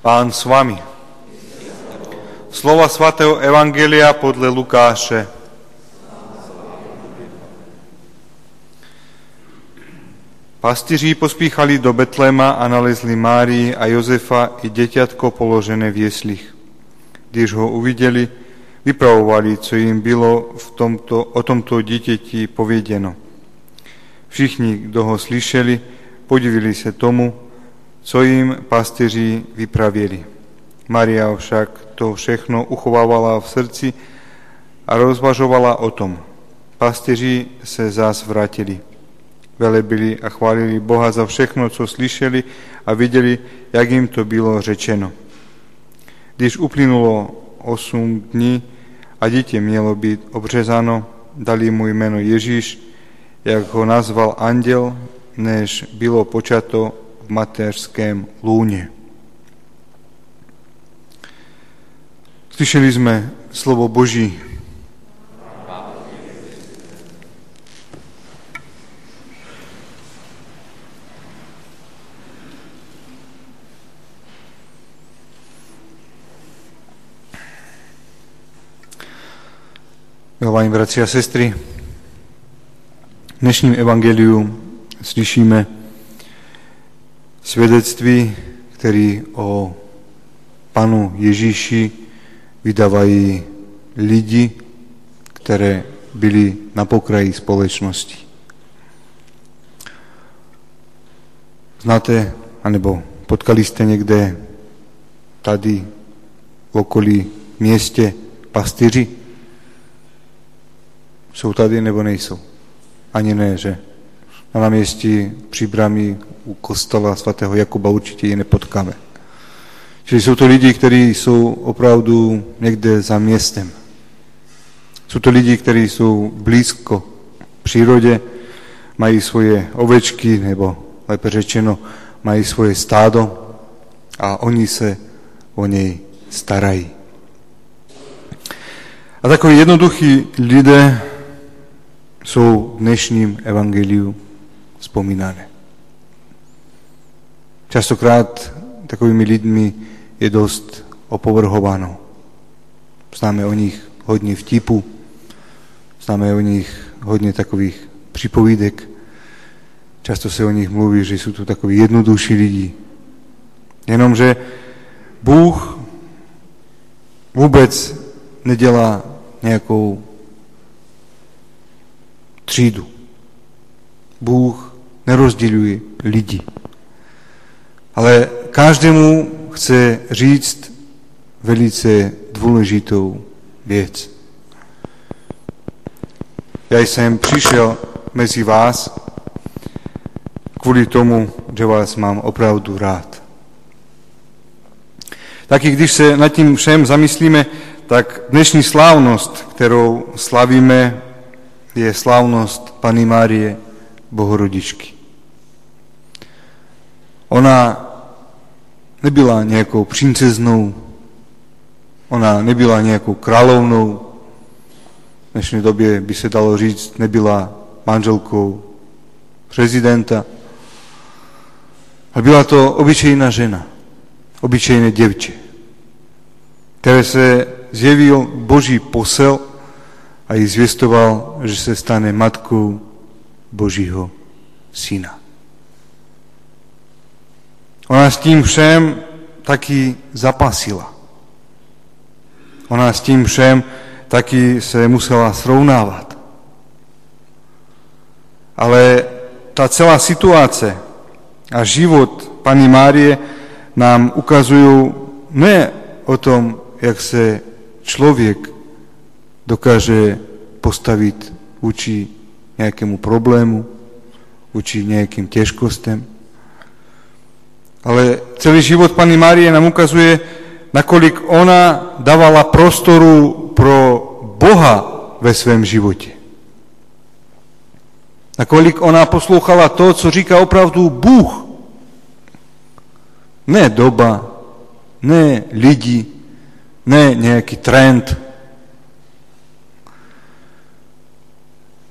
Pán s vami. Slova svatého Evangelia podle Lukáše. Pastiří pospíchali do Betlema a nalezli Márii a Jozefa i děťatko položené v jeslích. Když ho uviděli, vypravovali, co jim bylo v tomto, o tomto dítěti pověděno. Všichni, kdo ho slyšeli, podivili se tomu, co jim pastiři vypravěli. Maria však to všechno uchovávala v srdci a rozvažovala o tom. Pastiři se zás vrátili. Velebili a chválili Boha za všechno, co slyšeli a viděli, jak jim to bylo řečeno. Když uplynulo osm dní a dítě mělo být obřezáno, dali mu jméno Ježíš, jak ho nazval anděl, než bylo počato mateřském lúne. Slyšeli sme slovo Boží. Milovaní bratři a sestry, v dnešním evangeliu slyšíme svědectví, který o panu Ježíši vydávají lidi, které byli na pokraji společnosti. Znáte, anebo potkali jste někde tady v okolí městě pastyři? Jsou tady nebo nejsou? Ani ne, že? Na náměstí při brámi u kostela svatého Jakuba určitě je nepotkáme. Čili jsou to lidi, kteří jsou opravdu někde za městem. Jsou to lidi, kteří jsou blízko přírodě, mají svoje ovečky, nebo lépe řečeno, mají svoje stádo a oni se o něj starají. A takoví jednoduchí lidé jsou v dnešním evangeliu vzpomínané. Častokrát takovými lidmi je dost opovrhováno. Známe o nich hodně vtipu, známe o nich hodně takových připovídek. Často se o nich mluví, že jsou to takoví jednodušší lidi. Jenomže Bůh vůbec nedělá nějakou třídu. Bůh nerozděluje lidi. Ale každému chce říct velice důležitou věc. Já jsem přišel mezi vás kvůli tomu, že vás mám opravdu rád. Taky když se nad tím všem zamyslíme, tak dnešní slávnost, kterou slavíme, je slávnost Pany Márie Bohorodičky. Ona nebyla nějakou princeznou, ona nebyla nějakou královnou, v dnešní době by se dalo říct, nebyla manželkou prezidenta, ale byla to obyčejná žena, obyčejné děvče, které se zjevil Boží posel a jí zvěstoval, že se stane matkou Božího syna. Ona s tím všem taky zapasila. Ona s tím všem taky se musela srovnávat. Ale ta celá situace a život Pany Márie nám ukazují ne o tom, jak se člověk dokáže postavit vůči nějakému problému, vůči nějakým těžkostem, ale celý život Pany Márie nám ukazuje, nakolik ona dávala prostoru pro Boha ve svém životě. Nakolik ona poslouchala to, co říká opravdu Bůh. Ne doba, ne lidi, ne nějaký trend.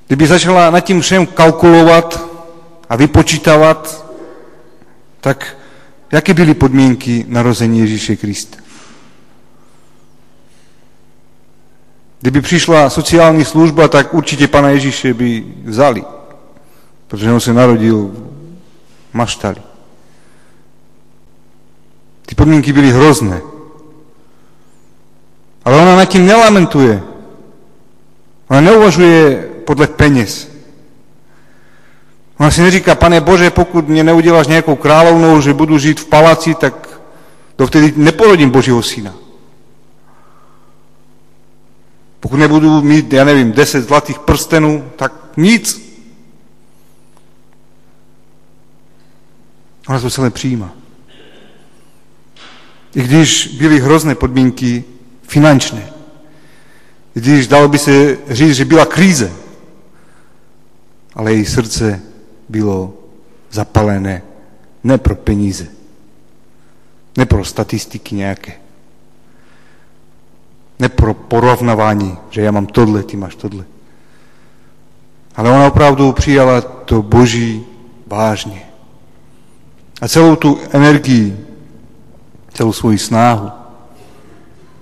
Kdyby začala nad tím všem kalkulovat a vypočítávat, tak Jaké byly podmínky narození Ježíše Krista? Kdyby přišla sociální služba, tak určitě pana Ježíše by vzali, protože on se narodil v maštali. Ty podmínky byly hrozné. Ale ona nad tím nelamentuje. Ona neuvažuje podle peněz. Ona si neříká, pane Bože, pokud mě neuděláš nějakou královnou, že budu žít v palaci, tak dovtedy neporodím Božího syna. Pokud nebudu mít, já nevím, deset zlatých prstenů, tak nic. Ona to celé přijímá. I když byly hrozné podmínky finančné, když dalo by se říct, že byla kríze, ale její srdce bylo zapalené ne pro peníze, ne pro statistiky nějaké, ne pro porovnávání, že já mám tohle, ty máš tohle. Ale ona opravdu přijala to Boží vážně. A celou tu energii, celou svoji snáhu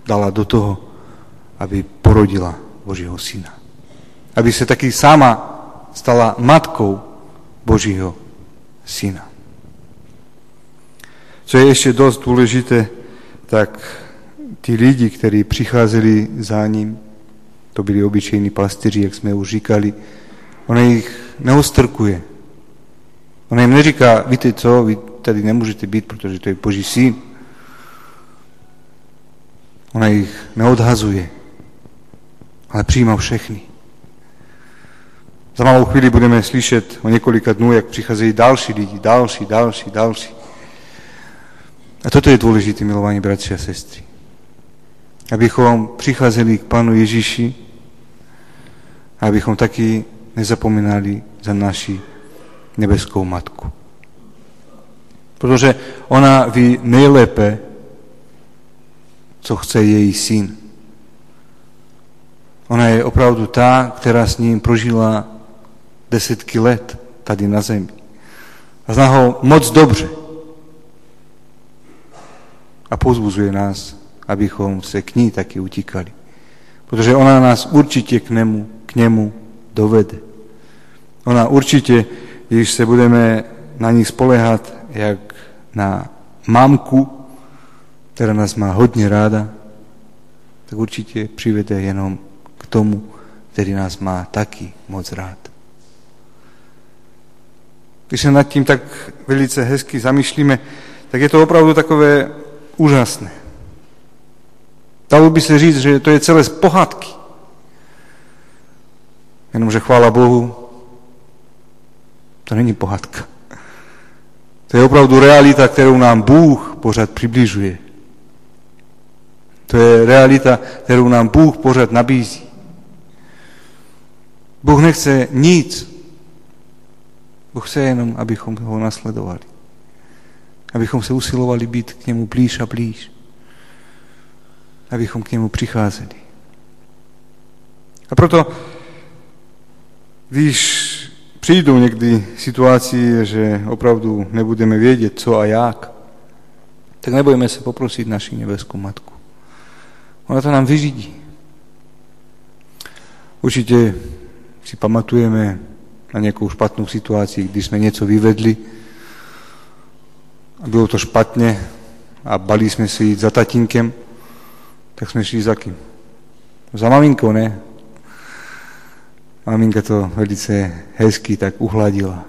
dala do toho, aby porodila Božího syna. Aby se taky sama stala matkou Božího syna. Co je ještě dost důležité, tak ti lidi, kteří přicházeli za ním, to byli obyčejní pastiři, jak jsme už říkali, on jich neostrkuje. On jim neříká, víte co, vy tady nemůžete být, protože to je Boží syn. Ona jich neodhazuje, ale přijímá všechny. Za malou chvíli budeme slyšet o několika dnů, jak přicházejí další lidi, další, další, další. A toto je důležité, milovaní bratři a sestry. Abychom přicházeli k Pánu Ježíši abychom taky nezapomínali za naši nebeskou matku. Protože ona ví nejlépe, co chce její syn. Ona je opravdu ta, která s ním prožila desítky let tady na zemi. A zná ho moc dobře. A pozbuzuje nás, abychom se k ní taky utíkali. Protože ona nás určitě k němu, k němu dovede. Ona určitě, když se budeme na ní spolehat, jak na mamku, která nás má hodně ráda, tak určitě přivede jenom k tomu, který nás má taky moc rád. Když se nad tím tak velice hezky zamýšlíme, tak je to opravdu takové úžasné. Dalo by se říct, že to je celé z pohádky. Jenomže chvála Bohu, to není pohádka. To je opravdu realita, kterou nám Bůh pořád přibližuje. To je realita, kterou nám Bůh pořád nabízí. Bůh nechce nic. Bůh chce jenom, abychom ho nasledovali. Abychom se usilovali být k němu blíž a blíž. Abychom k němu přicházeli. A proto, když přijdou někdy situace, že opravdu nebudeme vědět, co a jak, tak nebojme se poprosit naši nebeskou matku. Ona to nám vyřídí. Určitě si pamatujeme na nějakou špatnou situaci, když jsme něco vyvedli a bylo to špatně a bali jsme se jít za tatínkem, tak jsme šli za kým? Za maminkou, ne? Maminka to velice hezky tak uhladila.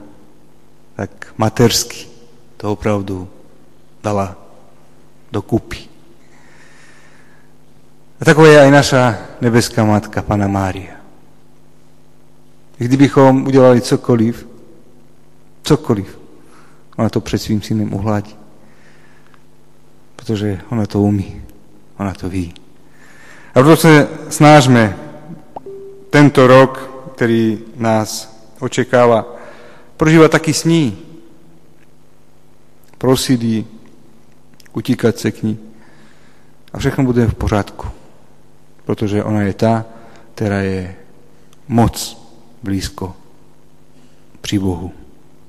Tak matersky to opravdu dala do kupy. A taková je aj naša nebeská matka, Pana Mária. Kdybychom udělali cokoliv, cokoliv, ona to před svým synem uhladí. Protože ona to umí, ona to ví. A proto se snažme tento rok, který nás očekává, prožívat taky s ní. Prosit jí, utíkat se k ní. A všechno bude v pořádku protože ona je ta, která je moc blízko při Bohu.